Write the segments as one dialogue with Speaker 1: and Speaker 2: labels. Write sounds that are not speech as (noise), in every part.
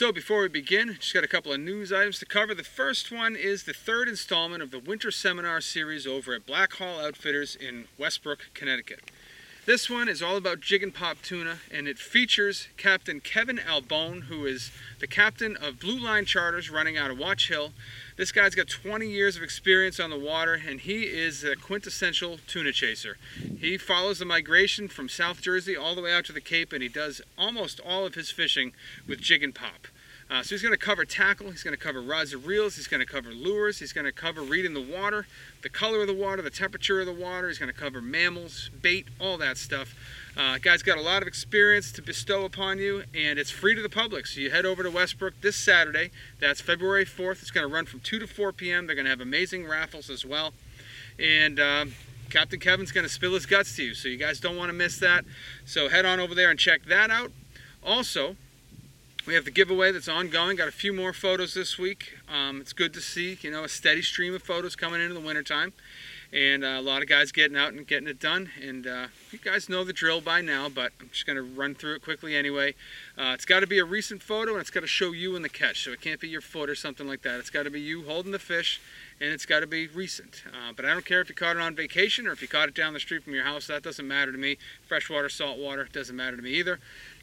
Speaker 1: So before we begin, just got a couple of news items to cover. The first one is the third installment of the Winter Seminar Series over at Black Hall Outfitters in Westbrook, Connecticut. This one is all about jig and pop tuna, and it features Captain Kevin Albone, who is the captain of Blue Line Charters running out of Watch Hill. This guy's got 20 years of experience on the water, and he is a quintessential tuna chaser. He follows the migration from South Jersey all the way out to the Cape, and he does almost all of his fishing with jig and pop. Uh, so he's going to cover tackle, he's going to cover rods and reels, he's going to cover lures, he's going to cover reading the water, the color of the water, the temperature of the water, he's going to cover mammals, bait, all that stuff. Uh, guy's got a lot of experience to bestow upon you, and it's free to the public. So you head over to Westbrook this Saturday. That's February 4th. It's going to run from 2 to 4 p.m. They're going to have amazing raffles as well. And um, Captain Kevin's going to spill his guts to you, so you guys don't want to miss that. So head on over there and check that out. Also, we have the giveaway that's ongoing. Got a few more photos this week. Um, it's good to see, you know, a steady stream of photos coming into the wintertime. And uh, a lot of guys getting out and getting it done. And uh, you guys know the drill by now, but I'm just going to run through it quickly anyway. Uh, it's got to be a recent photo and it's got to show you in the catch. So it can't be your foot or something like that. It's got to be you holding the fish and it's got to be recent. Uh, but I don't care if you caught it on vacation or if you caught it down the street from your house. That doesn't matter to me. Freshwater, saltwater, doesn't matter to me either.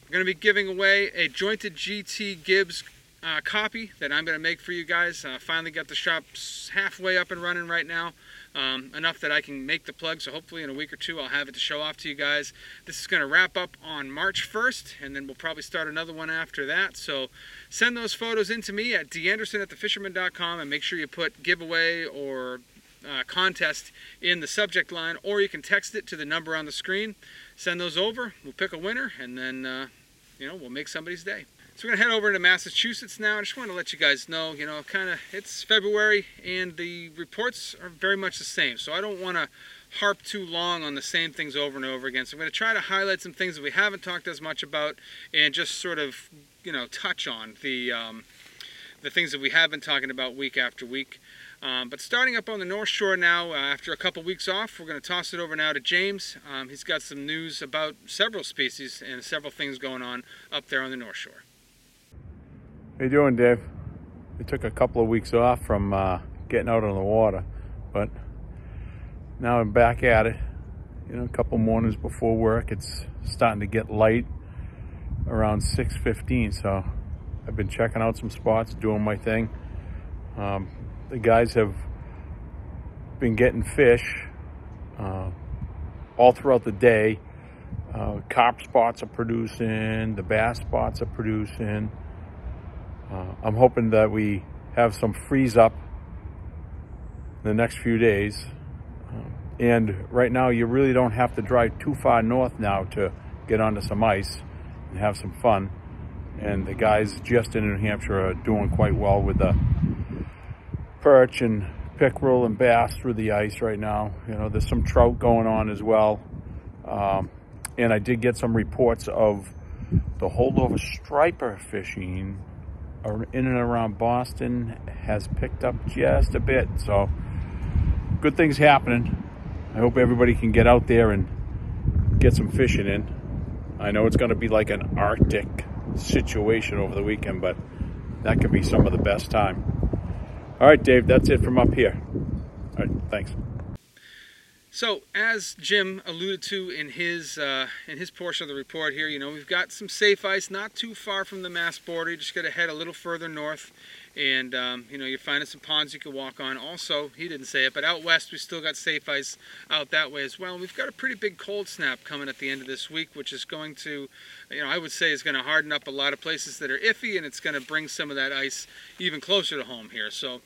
Speaker 1: We're going to be giving away a jointed GT Gibbs uh, copy that I'm going to make for you guys. Uh, finally got the shop halfway up and running right now. Um, enough that I can make the plug, so hopefully in a week or two I'll have it to show off to you guys. This is going to wrap up on March 1st, and then we'll probably start another one after that. So send those photos in to me at danderson at thefisherman.com and make sure you put giveaway or uh, contest in the subject line, or you can text it to the number on the screen. Send those over, we'll pick a winner, and then uh, you know, we'll make somebody's day. So we're gonna head over into Massachusetts now. I just want to let you guys know, you know, kind of it's February and the reports are very much the same. So I don't want to harp too long on the same things over and over again. So I'm going to try to highlight some things that we haven't talked as much about and just sort of, you know, touch on the um, the things that we have been talking about week after week. Um, but starting up on the North Shore now, uh, after a couple weeks off, we're going to toss it over now to James. Um, he's got some news about several species and several things going on up there on the North Shore.
Speaker 2: How you doing, Dave? We took a couple of weeks off from uh, getting out on the water, but now I'm back at it. You know, a couple mornings before work, it's starting to get light around 6.15, so I've been checking out some spots, doing my thing. Um, the guys have been getting fish uh, all throughout the day. Uh, carp spots are producing, the bass spots are producing. Uh, I'm hoping that we have some freeze up in the next few days. Uh, and right now, you really don't have to drive too far north now to get onto some ice and have some fun. And the guys just in New Hampshire are doing quite well with the perch and pickerel and bass through the ice right now. You know, there's some trout going on as well. Um, and I did get some reports of the holdover striper fishing in and around Boston has picked up just a bit. So good things happening. I hope everybody can get out there and get some fishing in. I know it's going to be like an Arctic situation over the weekend, but that could be some of the best time. All right, Dave, that's it from up here. All right, thanks.
Speaker 1: So, as Jim alluded to in his uh, in his portion of the report here, you know we've got some safe ice not too far from the Mass border. You just got to head a little further north, and um, you know you're finding some ponds you can walk on. Also, he didn't say it, but out west we still got safe ice out that way as well. We've got a pretty big cold snap coming at the end of this week, which is going to, you know, I would say is going to harden up a lot of places that are iffy, and it's going to bring some of that ice even closer to home here. So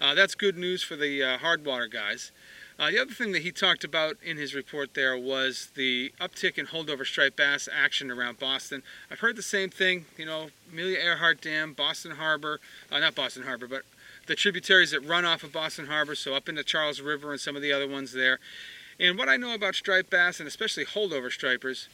Speaker 1: uh, that's good news for the uh, hard water guys. Uh, the other thing that he talked about in his report there was the uptick in holdover striped bass action around Boston. I've heard the same thing, you know, Amelia Earhart Dam, Boston Harbor, uh, not Boston Harbor, but the tributaries that run off of Boston Harbor, so up into Charles River and some of the other ones there. And what I know about striped bass, and especially holdover stripers,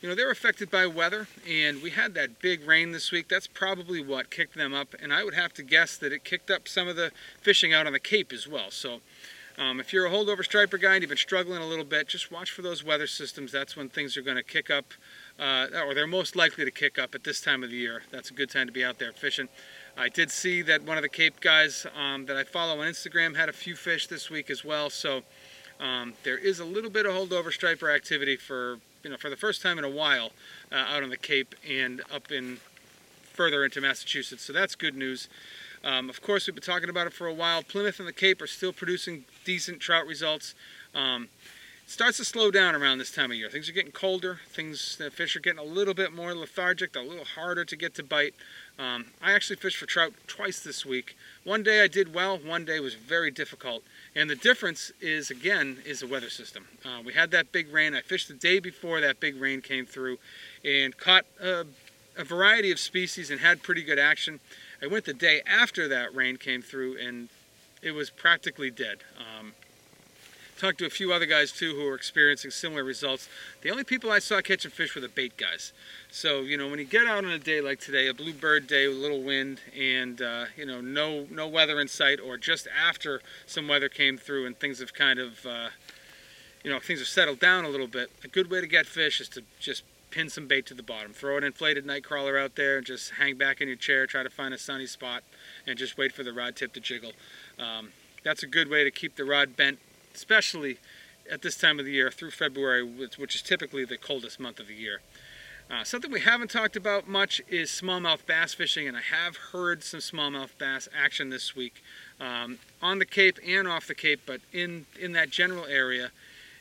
Speaker 1: you know, they're affected by weather, and we had that big rain this week. That's probably what kicked them up, and I would have to guess that it kicked up some of the fishing out on the Cape as well. So um, if you're a holdover striper guy and you've been struggling a little bit, just watch for those weather systems. That's when things are going to kick up uh, or they're most likely to kick up at this time of the year. That's a good time to be out there fishing. I did see that one of the Cape guys um, that I follow on Instagram had a few fish this week as well. So um, there is a little bit of holdover striper activity for you know for the first time in a while uh, out on the Cape and up in further into Massachusetts. So that's good news. Um, of course, we've been talking about it for a while. Plymouth and the Cape are still producing decent trout results. Um, starts to slow down around this time of year. Things are getting colder. Things, the fish are getting a little bit more lethargic. A little harder to get to bite. Um, I actually fished for trout twice this week. One day I did well. One day was very difficult. And the difference is, again, is the weather system. Uh, we had that big rain. I fished the day before that big rain came through and caught a, a variety of species and had pretty good action. I went the day after that rain came through and it was practically dead. Um, talked to a few other guys too who were experiencing similar results. The only people I saw catching fish were the bait guys. So you know when you get out on a day like today, a bluebird day with a little wind and uh, you know no no weather in sight, or just after some weather came through and things have kind of uh, you know things have settled down a little bit. A good way to get fish is to just pin some bait to the bottom. Throw an inflated night crawler out there and just hang back in your chair, try to find a sunny spot, and just wait for the rod tip to jiggle. Um, that's a good way to keep the rod bent especially at this time of the year through February, which is typically the coldest month of the year. Uh, something we haven't talked about much is smallmouth bass fishing, and I have heard some smallmouth bass action this week um, on the Cape and off the Cape, but in, in that general area.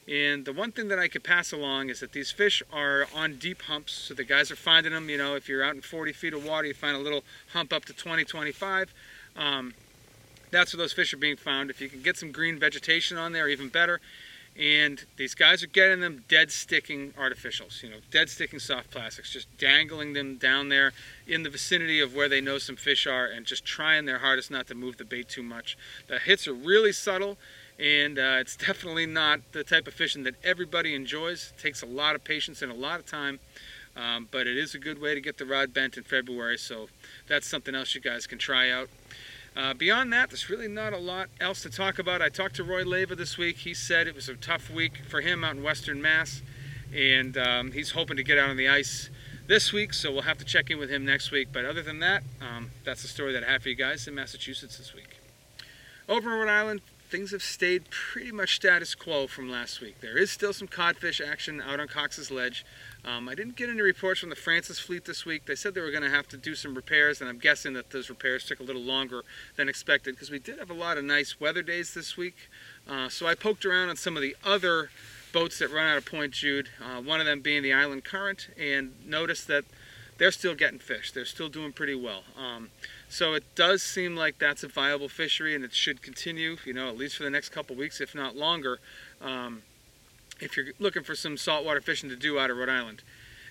Speaker 1: And the one thing that I could pass along is that these fish are on deep humps, so the guys are finding them. You know, if you're out in 40 feet of water, you find a little hump up to 20, 25. Um, that's where those fish are being found. If you can get some green vegetation on there, even better. And these guys are getting them dead sticking artificials, you know, dead sticking soft plastics, just dangling them down there in the vicinity of where they know some fish are and just trying their hardest not to move the bait too much. The hits are really subtle and uh, it's definitely not the type of fishing that everybody enjoys. It takes a lot of patience and a lot of time. Um, but it is a good way to get the rod bent in February, so that's something else you guys can try out. Uh, beyond that, there's really not a lot else to talk about. I talked to Roy Leva this week. He said it was a tough week for him out in Western Mass, and um, he's hoping to get out on the ice this week, so we'll have to check in with him next week. But other than that, um, that's the story that I have for you guys in Massachusetts this week. Over in Rhode Island, things have stayed pretty much status quo from last week. There is still some codfish action out on Cox's Ledge. Um, I didn't get any reports from the Frances fleet this week. They said they were going to have to do some repairs, and I'm guessing that those repairs took a little longer than expected because we did have a lot of nice weather days this week. Uh, so I poked around on some of the other boats that run out of Point Jude, uh, one of them being the Island Current, and noticed that they're still getting fish. They're still doing pretty well. Um, so it does seem like that's a viable fishery and it should continue, you know, at least for the next couple weeks, if not longer, um, if you're looking for some saltwater fishing to do out of Rhode Island.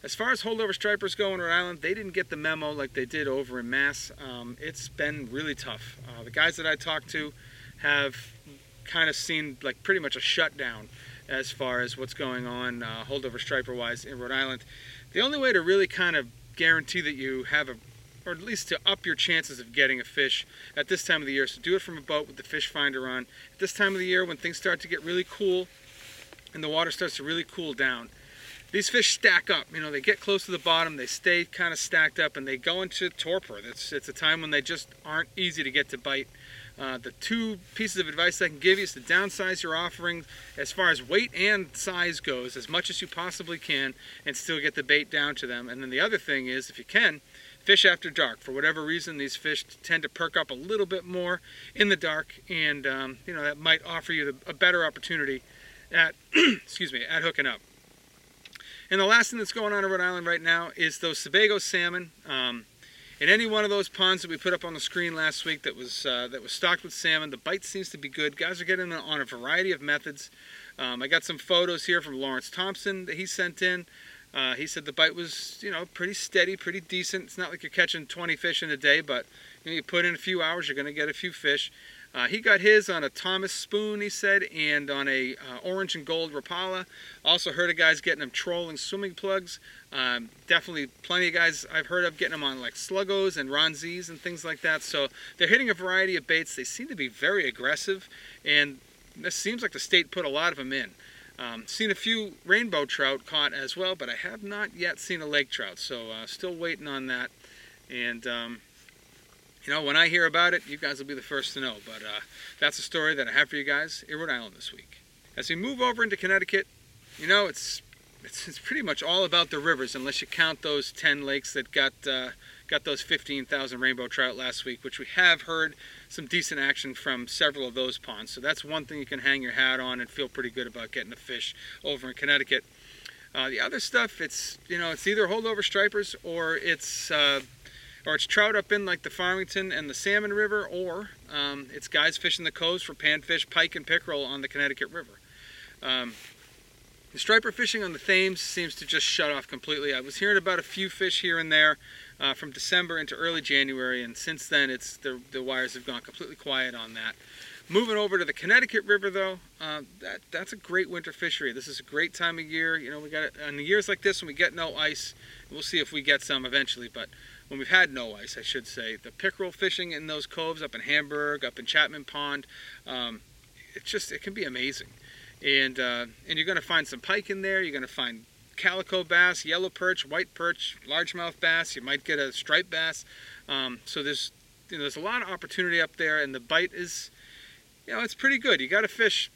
Speaker 1: As far as holdover stripers go in Rhode Island, they didn't get the memo like they did over in Mass. Um, it's been really tough. Uh, the guys that I talked to have kind of seen like pretty much a shutdown as far as what's going on uh, holdover striper wise in Rhode Island. The only way to really kind of guarantee that you have a or at least to up your chances of getting a fish at this time of the year. So do it from a boat with the fish finder on. At this time of the year when things start to get really cool and the water starts to really cool down, these fish stack up. You know, they get close to the bottom, they stay kind of stacked up, and they go into torpor. It's, it's a time when they just aren't easy to get to bite. Uh, the two pieces of advice I can give you is to downsize your offering as far as weight and size goes as much as you possibly can and still get the bait down to them. And then the other thing is, if you can, fish after dark. For whatever reason, these fish tend to perk up a little bit more in the dark, and um, you know that might offer you a better opportunity at (clears throat) excuse me at hooking up. And the last thing that's going on in Rhode Island right now is those Sebago salmon. Um, in any one of those ponds that we put up on the screen last week that was uh, that was stocked with salmon, the bite seems to be good. Guys are getting on a variety of methods. Um, I got some photos here from Lawrence Thompson that he sent in. Uh, he said the bite was, you know, pretty steady, pretty decent. It's not like you're catching 20 fish in a day, but you, know, you put in a few hours, you're going to get a few fish. Uh, he got his on a Thomas spoon, he said, and on a uh, orange and gold Rapala. Also heard of guys getting them trolling swimming plugs. Um, definitely plenty of guys I've heard of getting them on like sluggos and Ronzies and things like that. So they're hitting a variety of baits. They seem to be very aggressive, and this seems like the state put a lot of them in. Um, seen a few rainbow trout caught as well, but I have not yet seen a lake trout, so uh, still waiting on that. And um, you know, when I hear about it, you guys will be the first to know. But uh, that's a story that I have for you guys in Rhode Island this week. As we move over into Connecticut, you know, it's it's, it's pretty much all about the rivers, unless you count those 10 lakes that got uh, got those 15,000 rainbow trout last week, which we have heard some decent action from several of those ponds. So that's one thing you can hang your hat on and feel pretty good about getting a fish over in Connecticut. Uh, the other stuff, it's you know, it's either holdover stripers or it's uh, or it's trout up in like the Farmington and the Salmon River, or um, it's guys fishing the coves for panfish, pike, and pickerel on the Connecticut River. Um, the striper fishing on the Thames seems to just shut off completely. I was hearing about a few fish here and there uh, from December into early January, and since then, it's the, the wires have gone completely quiet on that. Moving over to the Connecticut River, though, uh, that that's a great winter fishery. This is a great time of year. You know, we got it on the years like this when we get no ice. We'll see if we get some eventually, but when we've had no ice, I should say. The pickerel fishing in those coves up in Hamburg, up in Chapman Pond, um, it just it can be amazing. And uh, and you're going to find some pike in there. You're going to find calico bass, yellow perch, white perch, largemouth bass. You might get a striped bass. Um, so there's you know, there's a lot of opportunity up there, and the bite is you know it's pretty good. You got to fish.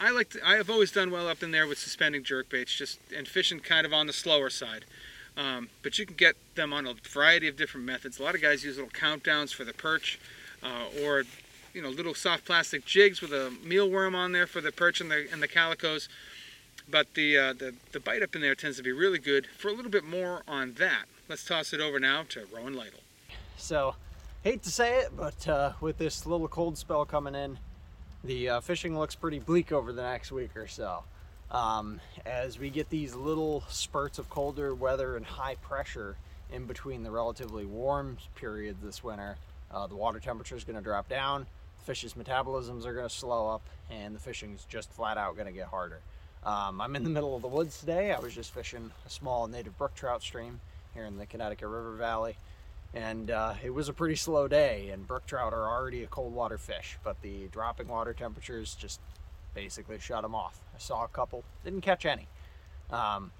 Speaker 1: I like to, I have always done well up in there with suspending jerk baits, just and fishing kind of on the slower side. Um, but you can get them on a variety of different methods. A lot of guys use little countdowns for the perch, uh, or you know little soft plastic jigs with a mealworm on there for the perch and the and the calicos. But the uh, the the bite up in there tends to be really good. For a little bit more on that, let's toss it over now to Rowan Lytle.
Speaker 3: So, hate to say it, but uh, with this little cold spell coming in, the uh, fishing looks pretty bleak over the next week or so. Um, as we get these little spurts of colder weather and high pressure in between the relatively warm periods this winter, uh, the water temperature is going to drop down, the fish's metabolisms are going to slow up, and the fishing is just flat out going to get harder. Um, I'm in the middle of the woods today. I was just fishing a small native brook trout stream here in the Connecticut River Valley. And uh, it was a pretty slow day, and brook trout are already a cold water fish, but the dropping water temperatures just basically shut them off. I saw a couple, didn't catch any. Um,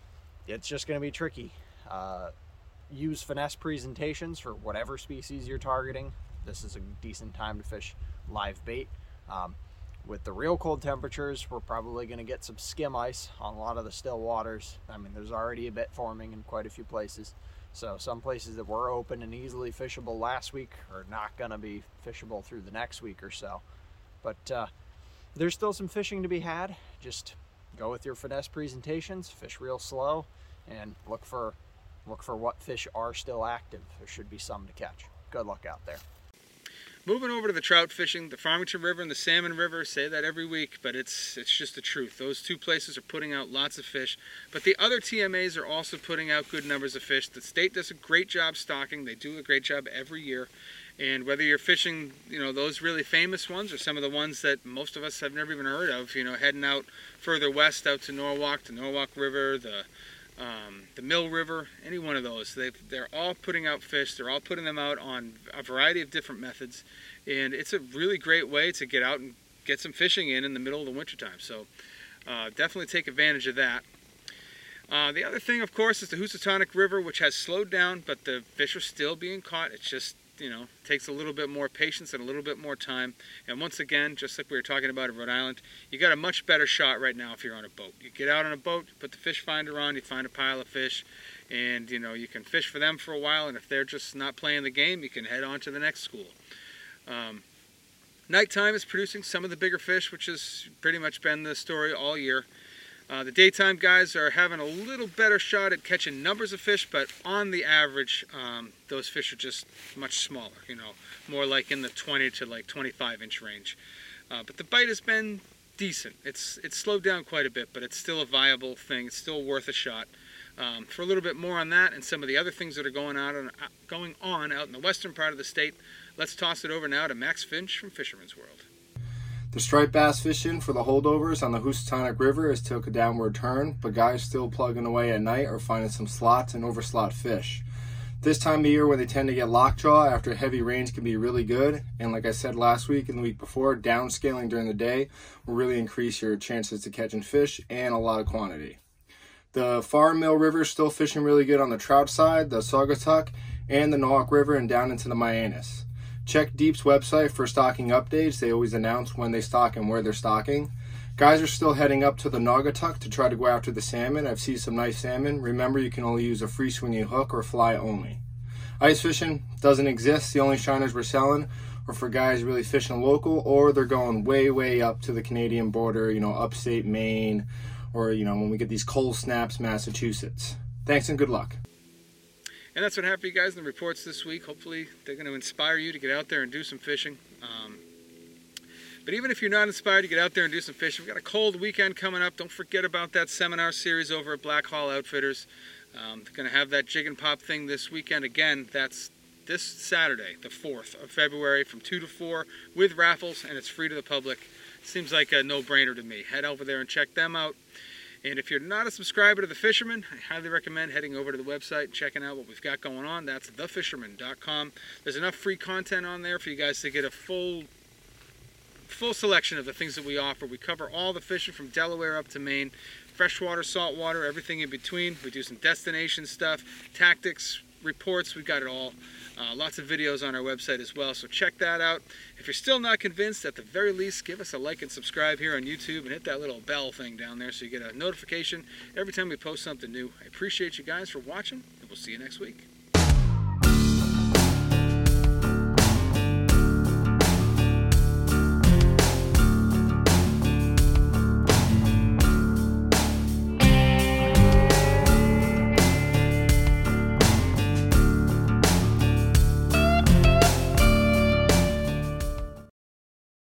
Speaker 3: it's just going to be tricky. Uh, use finesse presentations for whatever species you're targeting. This is a decent time to fish live bait. Um, with the real cold temperatures, we're probably going to get some skim ice on a lot of the still waters. I mean, there's already a bit forming in quite a few places. So some places that were open and easily fishable last week are not going to be fishable through the next week or so. But uh, there's still some fishing to be had. Just go with your finesse presentations, fish real slow, and look for look for what fish are still active. There should be some to catch. Good luck out there.
Speaker 1: Moving over to the trout fishing, the Farmington River and the Salmon River say that every week, but it's it's just the truth. Those two places are putting out lots of fish, but the other TMAs are also putting out good numbers of fish. The state does a great job stocking. They do a great job every year. And whether you're fishing, you know, those really famous ones or some of the ones that most of us have never even heard of, you know, heading out further west out to Norwalk, the Norwalk River, the um, the Mill River, any one of those, they they're all putting out fish. They're all putting them out on a variety of different methods, and it's a really great way to get out and get some fishing in in the middle of the wintertime. So uh, definitely take advantage of that. Uh, the other thing, of course, is the Housatonic River, which has slowed down, but the fish are still being caught. It's just you know, takes a little bit more patience and a little bit more time. And once again, just like we were talking about in Rhode Island, you got a much better shot right now if you're on a boat. You get out on a boat, put the fish finder on, you find a pile of fish, and you know you can fish for them for a while. And if they're just not playing the game, you can head on to the next school. Um, nighttime is producing some of the bigger fish, which has pretty much been the story all year. Uh, the daytime guys are having a little better shot at catching numbers of fish, but on the average, um, those fish are just much smaller. You know, more like in the 20 to like 25 inch range. Uh, but the bite has been decent. It's it's slowed down quite a bit, but it's still a viable thing. It's still worth a shot. Um, for a little bit more on that and some of the other things that are going on uh, going on out in the western part of the state, let's toss it over now to Max Finch from Fisherman's World.
Speaker 4: The striped bass fishing for the holdovers on the Housatonic River has took a downward turn, but guys still plugging away at night are finding some slots and overslot fish. This time of year when they tend to get lockjaw after heavy rains can be really good. And like I said last week and the week before, downscaling during the day will really increase your chances to catching fish and a lot of quantity. The Farm Mill River is still fishing really good on the trout side, the Saugatuck, and the Nahawk River and down into the Mianus. Check DEEP's website for stocking updates. They always announce when they stock and where they're stocking. Guys are still heading up to the Naugatuck to try to go after the salmon. I've seen some nice salmon. Remember, you can only use a free swinging hook or fly only. Ice fishing doesn't exist. The only shiners we're selling are for guys really fishing local or they're going way, way up to the Canadian border, you know, upstate Maine, or, you know, when we get these cold snaps, Massachusetts. Thanks and good luck.
Speaker 1: And that's what happened, to you guys, in the reports this week. Hopefully, they're going to inspire you to get out there and do some fishing. Um, but even if you're not inspired to get out there and do some fishing, we've got a cold weekend coming up. Don't forget about that seminar series over at Black Hall Outfitters. Um, they're going to have that jig and pop thing this weekend. Again, that's this Saturday, the 4th of February, from 2 to 4 with raffles, and it's free to the public. Seems like a no brainer to me. Head over there and check them out. And if you're not a subscriber to The Fisherman, I highly recommend heading over to the website and checking out what we've got going on. That's thefisherman.com. There's enough free content on there for you guys to get a full full selection of the things that we offer. We cover all the fishing from Delaware up to Maine, freshwater, saltwater, everything in between. We do some destination stuff, tactics, reports, we got it all. Uh, lots of videos on our website as well, so check that out. If you're still not convinced, at the very least, give us a like and subscribe here on YouTube and hit that little bell thing down there so you get a notification every time we post something new. I appreciate you guys for watching, and we'll see you next week.